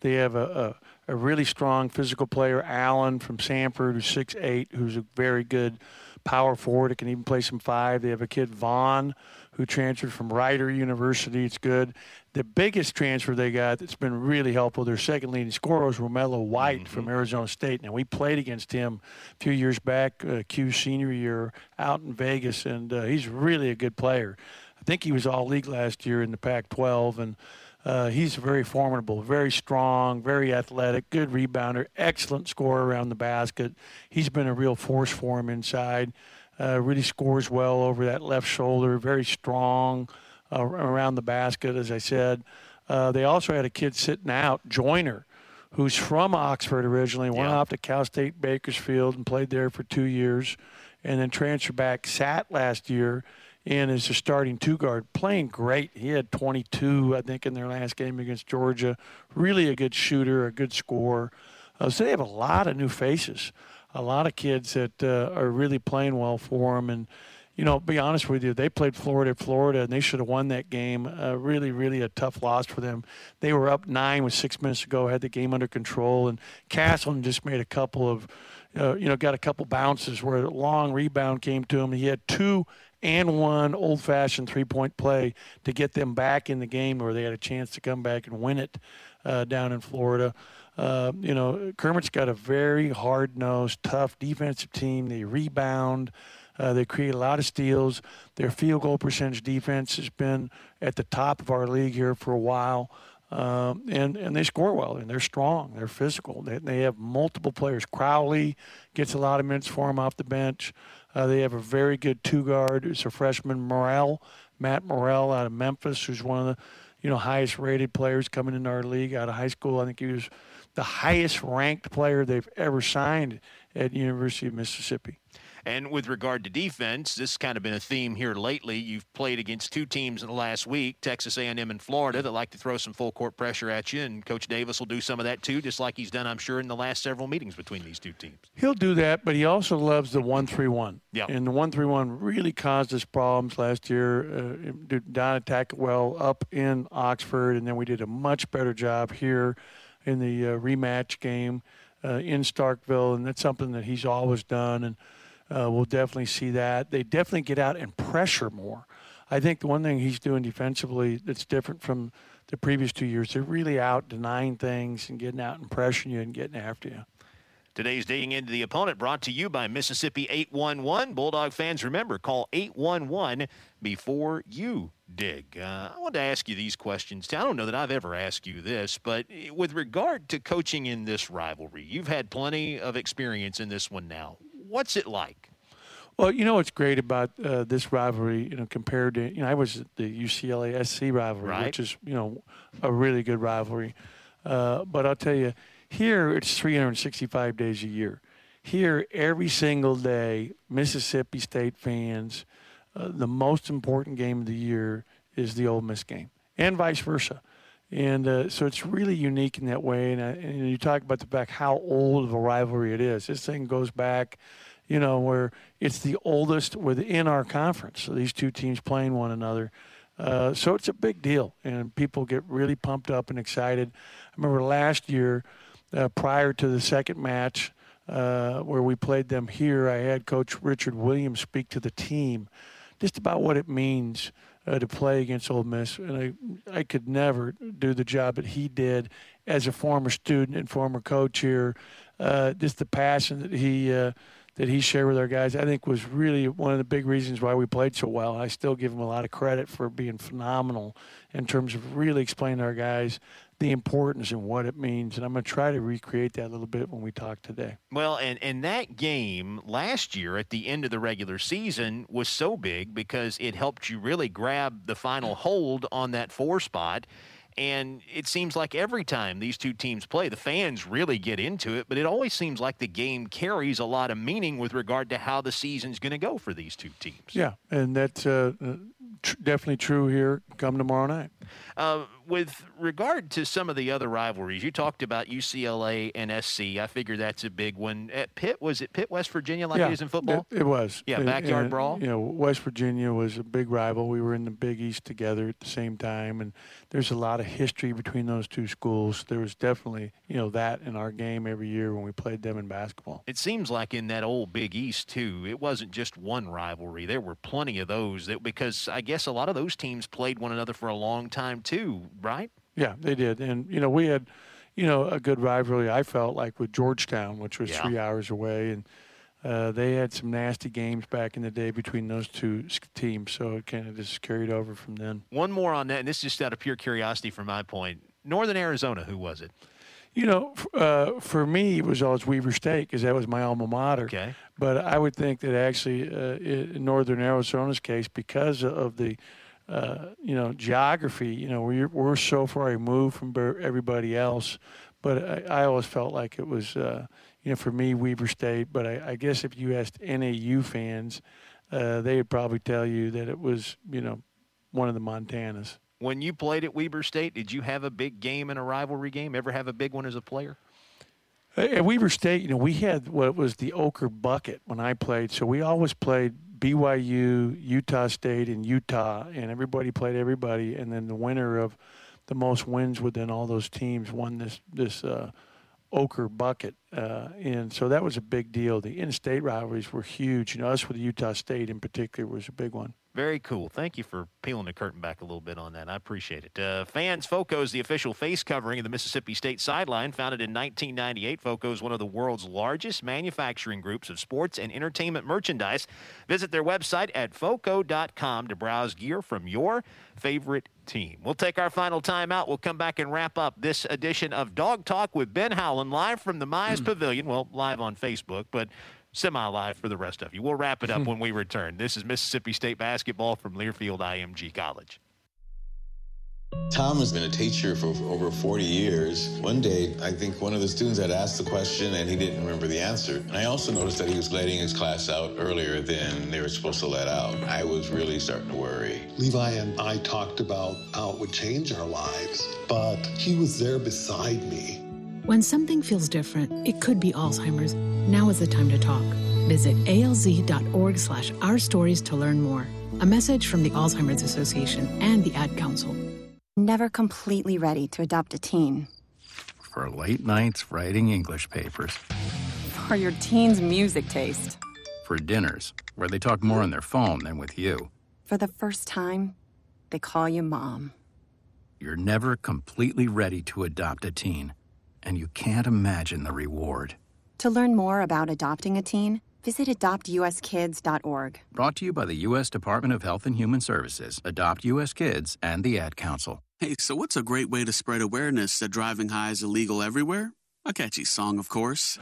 They have a, a, a really strong physical player, Allen from Samford, who's six eight, who's a very good power forward. It can even play some five. They have a kid Vaughn who transferred from Rider University. It's good. The biggest transfer they got that's been really helpful, their second leading scorer was Romello White mm-hmm. from Arizona State. Now, we played against him a few years back, uh, Q senior year, out in Vegas, and uh, he's really a good player. I think he was all league last year in the Pac 12, and uh, he's very formidable, very strong, very athletic, good rebounder, excellent scorer around the basket. He's been a real force for him inside. Uh, really scores well over that left shoulder, very strong. uh, around the basket, as I said. Uh, they also had a kid sitting out, Joiner, who's from Oxford originally, went off to Cal State Bakersfield and played there for two years, and then transferred back, sat last year, and is a starting two guard, playing great. He had 22, I think, in their last game against Georgia. Really a good shooter, a good scorer. Uh, so they have a lot of new faces, a lot of kids that uh, are really playing well for them. And, you know, be honest with you, they played Florida, Florida, and they should have won that game. Uh, really, really a tough loss for them. They were up nine with six minutes to go, had the game under control, and Castleton just made a couple of, uh, you know, got a couple bounces where a long rebound came to him. He had two and one old-fashioned three-point play to get them back in the game, where they had a chance to come back and win it uh, down in Florida. Uh, you know, Kermit's got a very hard-nosed, tough defensive team. They rebound. Uh, they create a lot of steals. Their field goal percentage defense has been at the top of our league here for a while. Um, and, and they score well, and they're strong. They're physical. They, they have multiple players. Crowley gets a lot of minutes for them off the bench. Uh, they have a very good two guard who's a freshman, Murrell, Matt Murrell out of Memphis, who's one of the you know highest rated players coming into our league out of high school. I think he was the highest ranked player they've ever signed at University of Mississippi. And with regard to defense, this has kind of been a theme here lately. You've played against two teams in the last week, Texas A&M and Florida, that like to throw some full court pressure at you, and Coach Davis will do some of that too, just like he's done, I'm sure, in the last several meetings between these two teams. He'll do that, but he also loves the one-three-one. Yeah. And the one-three-one really caused us problems last year. Uh, did not attack it well up in Oxford, and then we did a much better job here in the uh, rematch game uh, in Starkville, and that's something that he's always done. And uh, we'll definitely see that. They definitely get out and pressure more. I think the one thing he's doing defensively that's different from the previous two years, they're really out denying things and getting out and pressuring you and getting after you. Today's Digging Into the Opponent brought to you by Mississippi 811. Bulldog fans, remember, call 811 before you dig. Uh, I want to ask you these questions. I don't know that I've ever asked you this, but with regard to coaching in this rivalry, you've had plenty of experience in this one now. What's it like? Well, you know what's great about uh, this rivalry, you know, compared to, you know, I was the UCLA SC rivalry, Right. which is, you know, a really good rivalry. Uh, but I'll tell you, here it's 365 days a year. Here, every single day, Mississippi State fans, uh, the most important game of the year is the Ole Miss game, and vice versa. And uh, so it's really unique in that way. And, I, and you talk about the fact how old of a rivalry it is. This thing goes back, you know, where it's the oldest within our conference. So these two teams playing one another. Uh, so it's a big deal, and people get really pumped up and excited. I remember last year, uh, prior to the second match, uh, where we played them here, I had Coach Richard Williams speak to the team just about what it means uh, to play against Ole Miss, and I I could never do the job that he did as a former student and former coach here. Uh, just the passion that he uh, that he shared with our guys, I think, was really one of the big reasons why we played so well. I still give him a lot of credit for being phenomenal in terms of really explaining to our guys the importance and what it means. And I'm going to try to recreate that a little bit when we talk today. Well, and, and that game last year at the end of the regular season was so big because it helped you really grab the final hold on that four spot. And it seems like every time these two teams play, the fans really get into it, but it always seems like the game carries a lot of meaning with regard to how the season's going to go for these two teams. Yeah, and that's uh, uh, tr- definitely true here come tomorrow night. Uh, with regard to some of the other rivalries, you talked about UCLA and SC. I figure that's a big one. At Pitt, was it Pitt, West Virginia, like yeah, it is in football? It, it was. Yeah, backyard and, brawl. You know, West Virginia was a big rival. We were in the Big East together at the same time, and there's a lot of history between those two schools. There was definitely, you know, that in our game every year when we played them in basketball. It seems like in that old Big East too, it wasn't just one rivalry. There were plenty of those that because I guess a lot of those teams played one another for a long time too, right? Yeah, they did, and you know, we had, you know, a good rivalry. I felt like with Georgetown, which was Yeah. three hours away, and. Uh, they had some nasty games back in the day between those two teams, so it kind of just carried over from then. One more on that, and this is just out of pure curiosity from my point. Northern Arizona, who was it? You know, uh, for me, it was always Weber State because that was my alma mater. Okay. But I would think that actually, uh, in Northern Arizona's case, because of the uh, you know, geography. You know, we're we're so far removed from everybody else, but I, I always felt like it was, uh, you know, for me Weber State. But I, I guess if you asked NAU fans, uh, they would probably tell you that it was, you know, one of the Montanas. When you played at Weber State, did you have a big game in a rivalry game? Ever have a big one as a player? At Weber State, you know, we had what was the Ochre Bucket when I played. So we always played BYU, Utah State, and Utah, and everybody played everybody. And then the winner of the most wins within all those teams won this this uh, Ochre Bucket, uh, and so that was a big deal. The in-state rivalries were huge. You know, us with Utah State in particular was a big one. Very cool. Thank you for peeling the curtain back a little bit on that. I appreciate it. Uh, Fans Foco is the official face covering of the Mississippi State sideline. Founded in 1998, Foco is one of the world's largest manufacturing groups of sports and entertainment merchandise. Visit their website at foco.com to browse gear from your favorite team. We'll take our final timeout. We'll come back and wrap up this edition of Dog Talk with Ben Howland live from the Mize mm. Pavilion. Well, live on Facebook, but semi live for the rest of you. We'll wrap it up hmm. when we return. This is Mississippi State basketball from Learfield IMG College. Tom has been a teacher for over 40 years. One day, I think one of the students had asked the question and he didn't remember the answer. And I also noticed that he was letting his class out earlier than they were supposed to let out. I was really starting to worry. Levi and I talked about how it would change our lives, but he was there beside me when something feels different, it could be Alzheimer's. Now is the time to talk. Visit alz.org slash our stories to learn more. A message from the Alzheimer's Association and the Ad Council. Never completely ready to adopt a teen. For late nights writing English papers. For your teen's music taste. For dinners, where they talk more on their phone than with you. For the first time, they call you mom. You're never completely ready to adopt a teen and you can't imagine the reward. To learn more about adopting a teen, visit adoptuskids.org. Brought to you by the U.S. Department of Health and Human Services, Adopt U.S. Kids, and the Ad Council. Hey, so what's a great way to spread awareness that driving high is illegal everywhere? A catchy song, of course.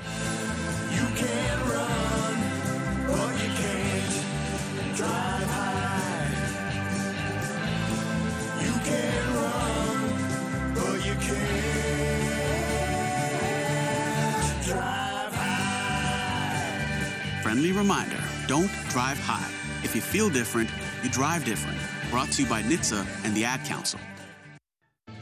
Friendly reminder don't drive high. If you feel different, you drive different. Brought to you by NHTSA and the Ad Council.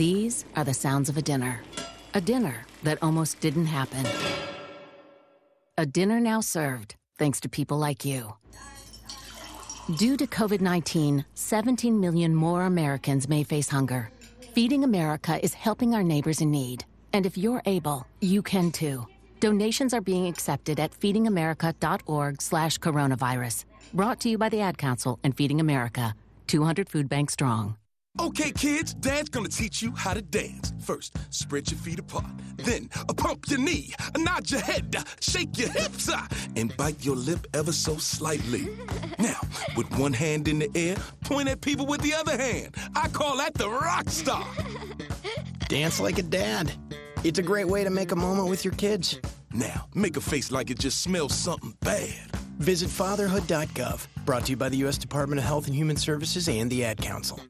These are the sounds of a dinner. A dinner that almost didn't happen. A dinner now served, thanks to people like you. Due to COVID 19, 17 million more Americans may face hunger. Feeding America is helping our neighbors in need. And if you're able, you can too. Donations are being accepted at feedingamerica.org slash coronavirus. Brought to you by the Ad Council and Feeding America, 200 Food Bank Strong. Okay, kids, Dad's gonna teach you how to dance. First, spread your feet apart. Then, uh, pump your knee, uh, nod your head, uh, shake your hips, uh, and bite your lip ever so slightly. Now, with one hand in the air, point at people with the other hand. I call that the rock star. Dance like a dad. It's a great way to make a moment with your kids. Now, make a face like it just smells something bad. Visit fatherhood.gov. Brought to you by the U.S. Department of Health and Human Services and the Ad Council.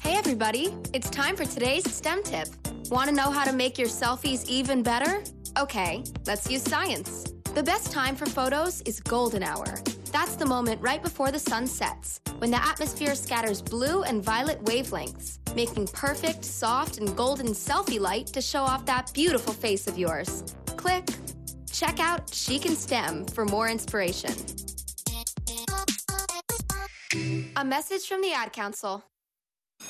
Hey everybody, it's time for today's STEM tip. Want to know how to make your selfies even better? Okay, let's use science. The best time for photos is golden hour. That's the moment right before the sun sets, when the atmosphere scatters blue and violet wavelengths, making perfect, soft, and golden selfie light to show off that beautiful face of yours. Click. Check out She Can STEM for more inspiration. A message from the Ad Council.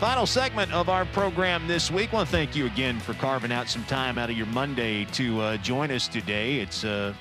Final segment of our program this week. I want to thank you again for carving out some time out of your Monday to uh, join us today. It's a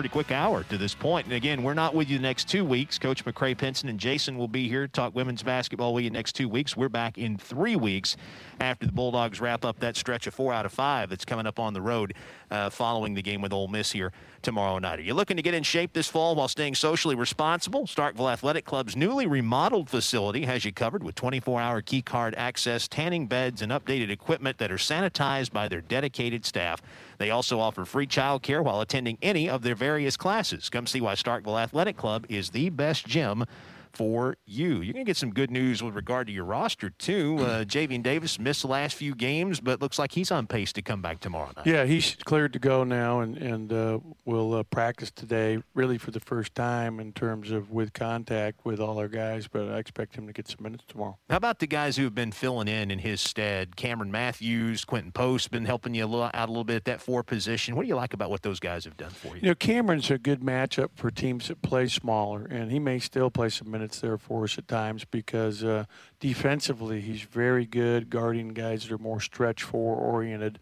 pretty quick hour to this point. And again, we're not with you the next two weeks. Coach McCray Penson and Jason will be here to talk women's basketball with you next two weeks. We're back in three weeks after the Bulldogs wrap up that stretch of four out of five that's coming up on the road uh, following the game with Ole Miss here tomorrow night. Are you looking to get in shape this fall while staying socially responsible? Starkville Athletic Club's newly remodeled facility has you covered with 24-hour key card access, tanning beds, and updated equipment that are sanitized by their dedicated staff. They also offer free child care while attending any of their various classes. Come see why Starkville Athletic Club is the best gym for you. You're going to get some good news with regard to your roster, too. Uh, Javian Davis missed the last few games, but looks like he's on pace to come back tomorrow night. Yeah, he's cleared to go now and, and uh, will uh, practice today, really for the first time in terms of with contact with all our guys, but I expect him to get some minutes tomorrow. How about the guys who have been filling in in his stead? Cameron Matthews, Quinten Post, been helping you a little, out a little bit at that four position. What do you like about what those guys have done for you? You know, Cameron's a good matchup for teams that play smaller, and he may still play some minutes there for us at times because uh, defensively he's very good guarding guys that are more stretch four oriented.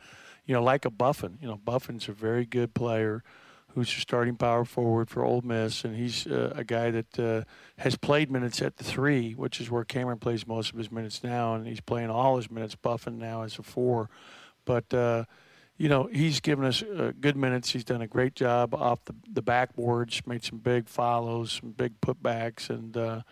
You know, like a Buffen. You know, Buffen's a very good player who's a starting power forward for Ole Miss, and he's uh, a guy that uh, has played minutes at the three, which is where Cameron plays most of his minutes now, and he's playing all his minutes. Buffen now as a four, but uh, you know, he's given us uh, good minutes. He's done a great job off the, the backboards, made some big follows, some big putbacks, and, uh,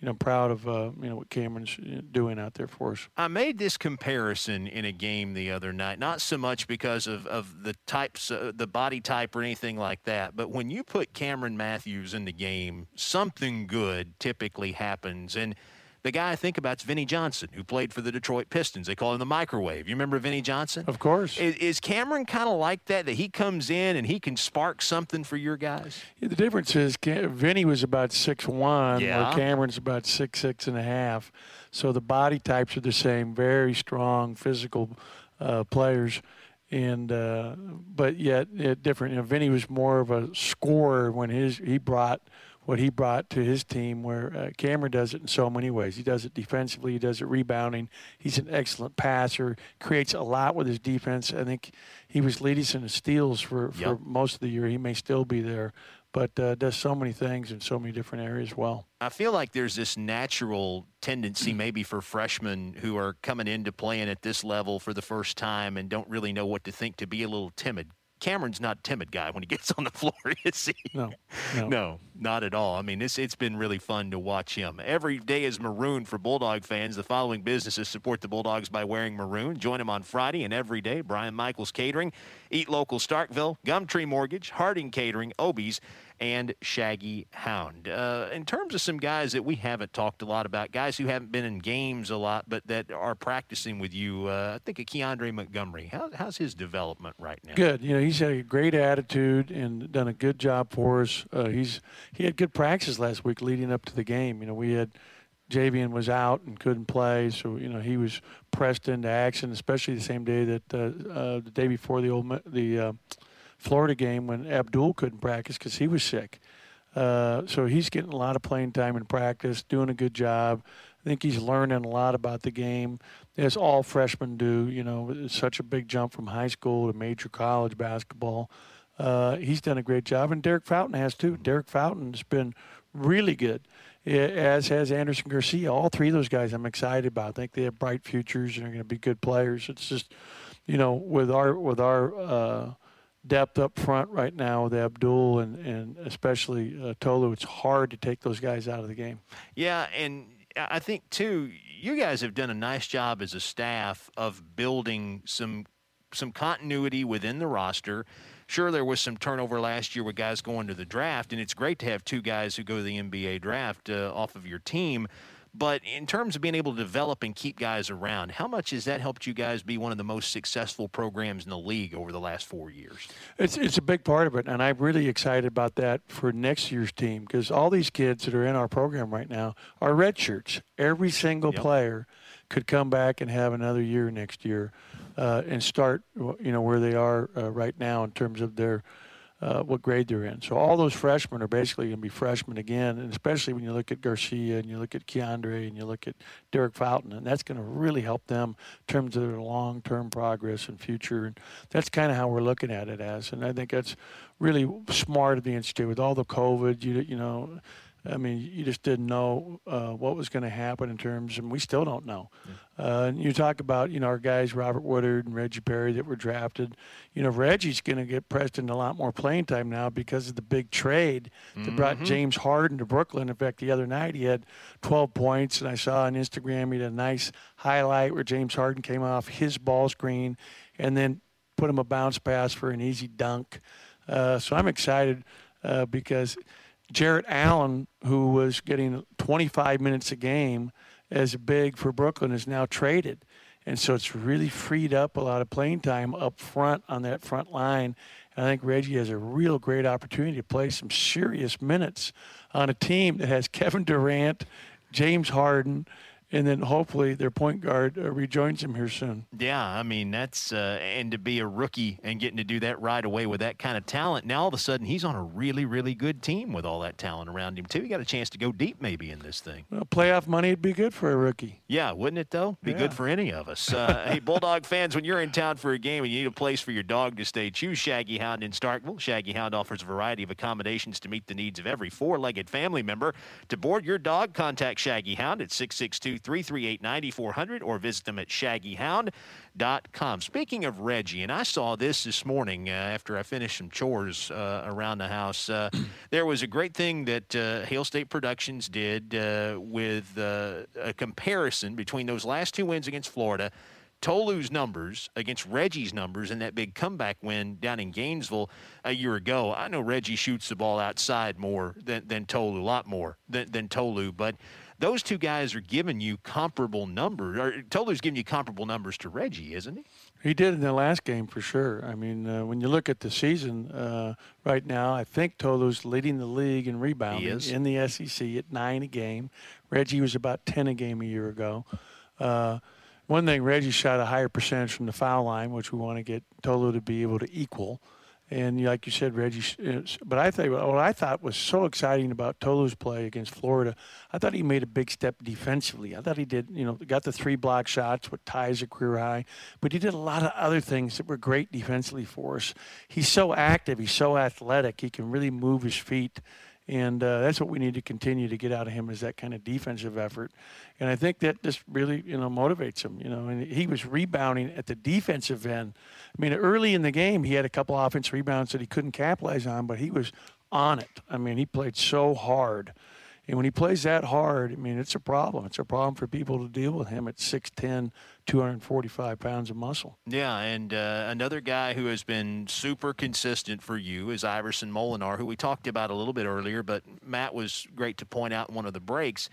you know, proud of, uh, you know, what Cameron's uh, doing out there for us. I made this comparison in a game the other night, not so much because of, of the types, uh, the body type or anything like that, but when you put Cameron Matthews in the game, something good typically happens. And – the guy I think about is Vinnie Johnson, who played for the Detroit Pistons. They call him the microwave. You remember Vinnie Johnson? Of course. Is, is Cameron kind of like that, that he comes in and he can spark something for your guys? Yeah, the difference is Vinnie was about six one, yeah. where Cameron's about six six and a half. So the body types are the same, very strong physical uh, players and uh, but yet, yet different. You know, Vinnie was more of a scorer when his he brought what he brought to his team, where uh, Cameron does it in so many ways. He does it defensively, he does it rebounding. He's an excellent passer, creates a lot with his defense. I think he was leading in the steals for, for yep. most of the year. He may still be there, but uh, does so many things in so many different areas well. I feel like there's this natural tendency, maybe for freshmen who are coming into playing at this level for the first time and don't really know what to think, to be a little timid. Cameron's not a timid guy when he gets on the floor, is he? No, no, no, not at all. I mean, it's it's been really fun to watch him. Every day is maroon for Bulldog fans. The following businesses support the Bulldogs by wearing maroon. Join them on Friday and every day. Brian Michaels Catering, Eat Local Starkville, Gumtree Mortgage, Harding Catering, Obies, and Shaggy Hound. Uh, in terms of some guys that we haven't talked a lot about, guys who haven't been in games a lot but that are practicing with you, uh, I think of Keondre Montgomery. How, how's his development right now? Good. You know, he's had a great attitude and done a good job for us. Uh, he's he had good practice last week leading up to the game. You know, we had Javian was out and couldn't play, so you know he was pressed into action, especially the same day that uh, uh, the day before the old the uh, Florida game when Abdul couldn't practice because he was sick. Uh, so he's getting a lot of playing time in practice, doing a good job. I think he's learning a lot about the game, as all freshmen do. You know, it's such a big jump from high school to major college basketball. Uh, he's done a great job, and Derek Fountain has too. Derek Fountain's been really good, as has Anderson Garcia. All three of those guys, I'm excited about. I think they have bright futures and are going to be good players. It's just, you know, with our with our uh, depth up front right now with Abdul and, and especially uh, Tolu. It's hard to take those guys out of the game. Yeah, and I think, too, you guys have done a nice job as a staff of building some some continuity within the roster Sure, there was some turnover last year with guys going to the draft, and it's great to have two guys who go to the NBA draft uh, off of your team. But in terms of being able to develop and keep guys around, how much has that helped you guys be one of the most successful programs in the league over the last four years? It's it's a big part of it, and I'm really excited about that for next year's team because all these kids that are in our program right now are red shirts. Every single yep. player could come back and have another year next year uh, and start, you know, where they are uh, right now in terms of their uh, what grade they're in. So all those freshmen are basically going to be freshmen again, and especially when you look at Garcia and you look at Keondre and you look at Derek Fountain, and that's going to really help them in terms of their long-term progress and future. And that's kind of how we're looking at it as, and I think that's really smart of the institute with all the COVID. You you know I mean, you just didn't know uh, what was going to happen in terms, and we still don't know. Yeah. Uh, and you talk about, you know, our guys, Robert Woodard and Reggie Perry, that were drafted. You know, Reggie's going to get pressed into a lot more playing time now because of the big trade that mm-hmm. brought James Harden to Brooklyn. In fact, the other night he had 12 points, and I saw on Instagram he had a nice highlight where James Harden came off his ball screen and then put him a bounce pass for an easy dunk. Uh, so I'm excited uh, because – Jarrett Allen, who was getting 25 minutes a game as a big for Brooklyn, is now traded. And so it's really freed up a lot of playing time up front on that front line. And I think Reggie has a real great opportunity to play some serious minutes on a team that has Kevin Durant, James Harden, and then hopefully their point guard uh, rejoins him here soon. Yeah, I mean that's uh, and to be a rookie and getting to do that right away with that kind of talent. Now all of a sudden he's on a really really good team with all that talent around him too. He got a chance to go deep maybe in this thing. Well, playoff money would be good for a rookie. Yeah, wouldn't it though? Be yeah. good for any of us. Uh, hey, Bulldog fans, when you're in town for a game and you need a place for your dog to stay, choose Shaggy Hound in Starkville. Shaggy Hound offers a variety of accommodations to meet the needs of every four-legged family member. To board your dog, contact Shaggy Hound at 662 338 9400 or visit them at shaggyhound.com. Speaking of Reggie, and I saw this this morning uh, after I finished some chores uh, around the house. Uh, there was a great thing that uh, Hail State Productions did uh, with uh, a comparison between those last two wins against Florida. Tolu's numbers against Reggie's numbers in that big comeback win down in Gainesville a year ago. I know Reggie shoots the ball outside more than, than Tolu, a lot more than, than Tolu, but those two guys are giving you comparable numbers. Or Tolu's giving you comparable numbers to Reggie, isn't he? He did in the last game for sure. I mean, uh, when you look at the season uh, right now, I think Tolu's leading the league in rebounding in the SEC at nine a game. Reggie was about ten a game a year ago. Uh, one thing, Reggie shot a higher percentage from the foul line, which we want to get Tolu to be able to equal. And like you said, Reggie, uh, but I think what I thought was so exciting about Tolu's play against Florida, I thought he made a big step defensively. I thought he did, you know, got the three block shots, what ties a career high, but he did a lot of other things that were great defensively for us. He's so active, he's so athletic, he can really move his feet and uh, that's what we need to continue to get out of him is that kind of defensive effort. And I think that just really, you know, motivates him. You know, and he was rebounding at the defensive end. I mean, early in the game, he had a couple offense rebounds that he couldn't capitalize on, but he was on it. I mean, he played so hard. And when he plays that hard, I mean, it's a problem. It's a problem for people to deal with him at 6'10, 245 pounds of muscle. Yeah, and uh, another guy who has been super consistent for you is Iverson Molinar, who we talked about a little bit earlier, but Matt was great to point out in one of the breaks.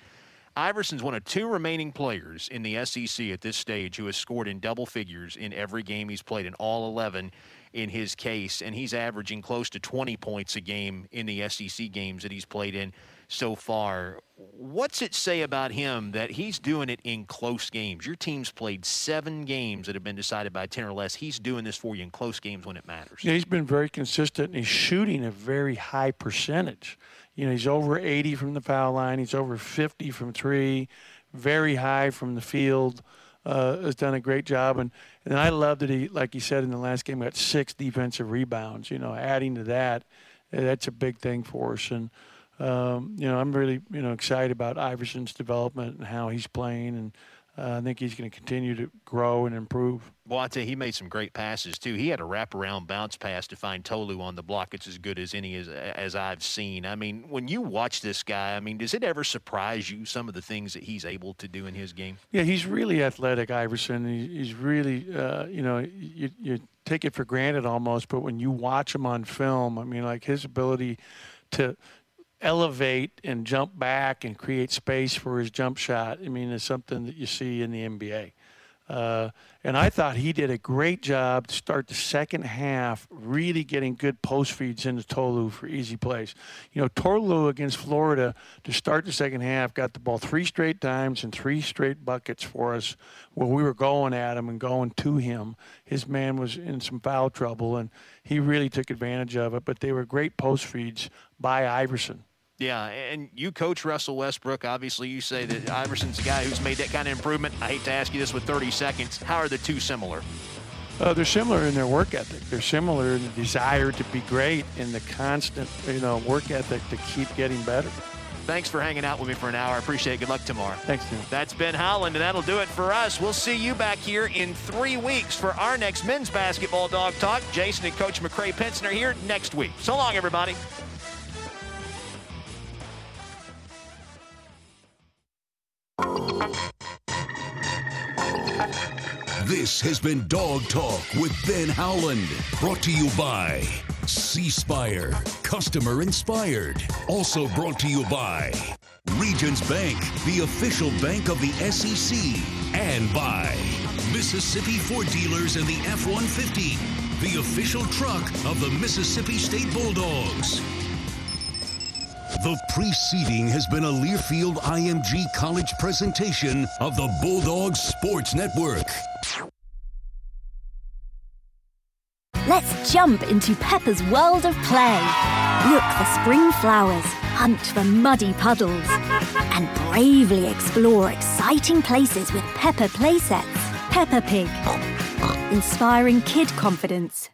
Iverson's one of two remaining players in the SEC at this stage who has scored in double figures in every game he's played in all 11 in his case, and he's averaging close to 20 points a game in the SEC games that he's played in so far. What's it say about him that he's doing it in close games? Your team's played seven games that have been decided by 10 or less. He's doing this for you in close games when it matters. Yeah, he's been very consistent, and he's shooting a very high percentage. You know, he's over 80 from the foul line, he's over 50 from three, very high from the field. Uh, has done a great job, and and I love that he, like he said in the last game, got six defensive rebounds. You know, adding to that, that's a big thing for us. And um, you know, I'm really you know excited about Iverson's development and how he's playing, and uh, I think he's going to continue to grow and improve. Well, I tell you, he made some great passes too. He had a wraparound bounce pass to find Tolu on the block. It's as good as any as, as I've seen. I mean, when you watch this guy, I mean, does it ever surprise you some of the things that he's able to do in his game? Yeah, he's really athletic, Iverson. he's really, uh, you know, you, you take it for granted almost, but when you watch him on film, I mean, like his ability to elevate and jump back and create space for his jump shot, I mean, it's something that you see in the NBA. Uh, and I thought he did a great job to start the second half, really getting good post feeds into Tolu for easy plays. You know, Tolu against Florida to start the second half got the ball three straight times and three straight buckets for us where we were going at him and going to him. His man was in some foul trouble, and he really took advantage of it. But they were great post feeds by Iverson. Yeah, and you coach Russell Westbrook. Obviously, you say that Iverson's a guy who's made that kind of improvement. I hate to ask you this with 30 seconds. How are the two similar? Uh, they're similar in their work ethic. They're similar in the desire to be great and the constant, you know, work ethic to keep getting better. Thanks for hanging out with me for an hour. I appreciate it. Good luck tomorrow. Thanks, Tim. That's Ben Howland, and that'll do it for us. We'll see you back here in three weeks for our next men's basketball dog talk. Jason and Coach McCray Penson are here next week. So long, everybody. This has been Dog Talk with Ben Howland, brought to you by C Spire, customer inspired. Also brought to you by Regions Bank, the official bank of the SEC, and by Mississippi Ford Dealers and the F 150, the official truck of the Mississippi State Bulldogs. The preceding has been a Learfield IMG College presentation of the Bulldogs Sports Network. Let's jump into Peppa's world of play. Look for spring flowers, hunt for muddy puddles, and bravely explore exciting places with Peppa playsets. Peppa Pig, inspiring kid confidence.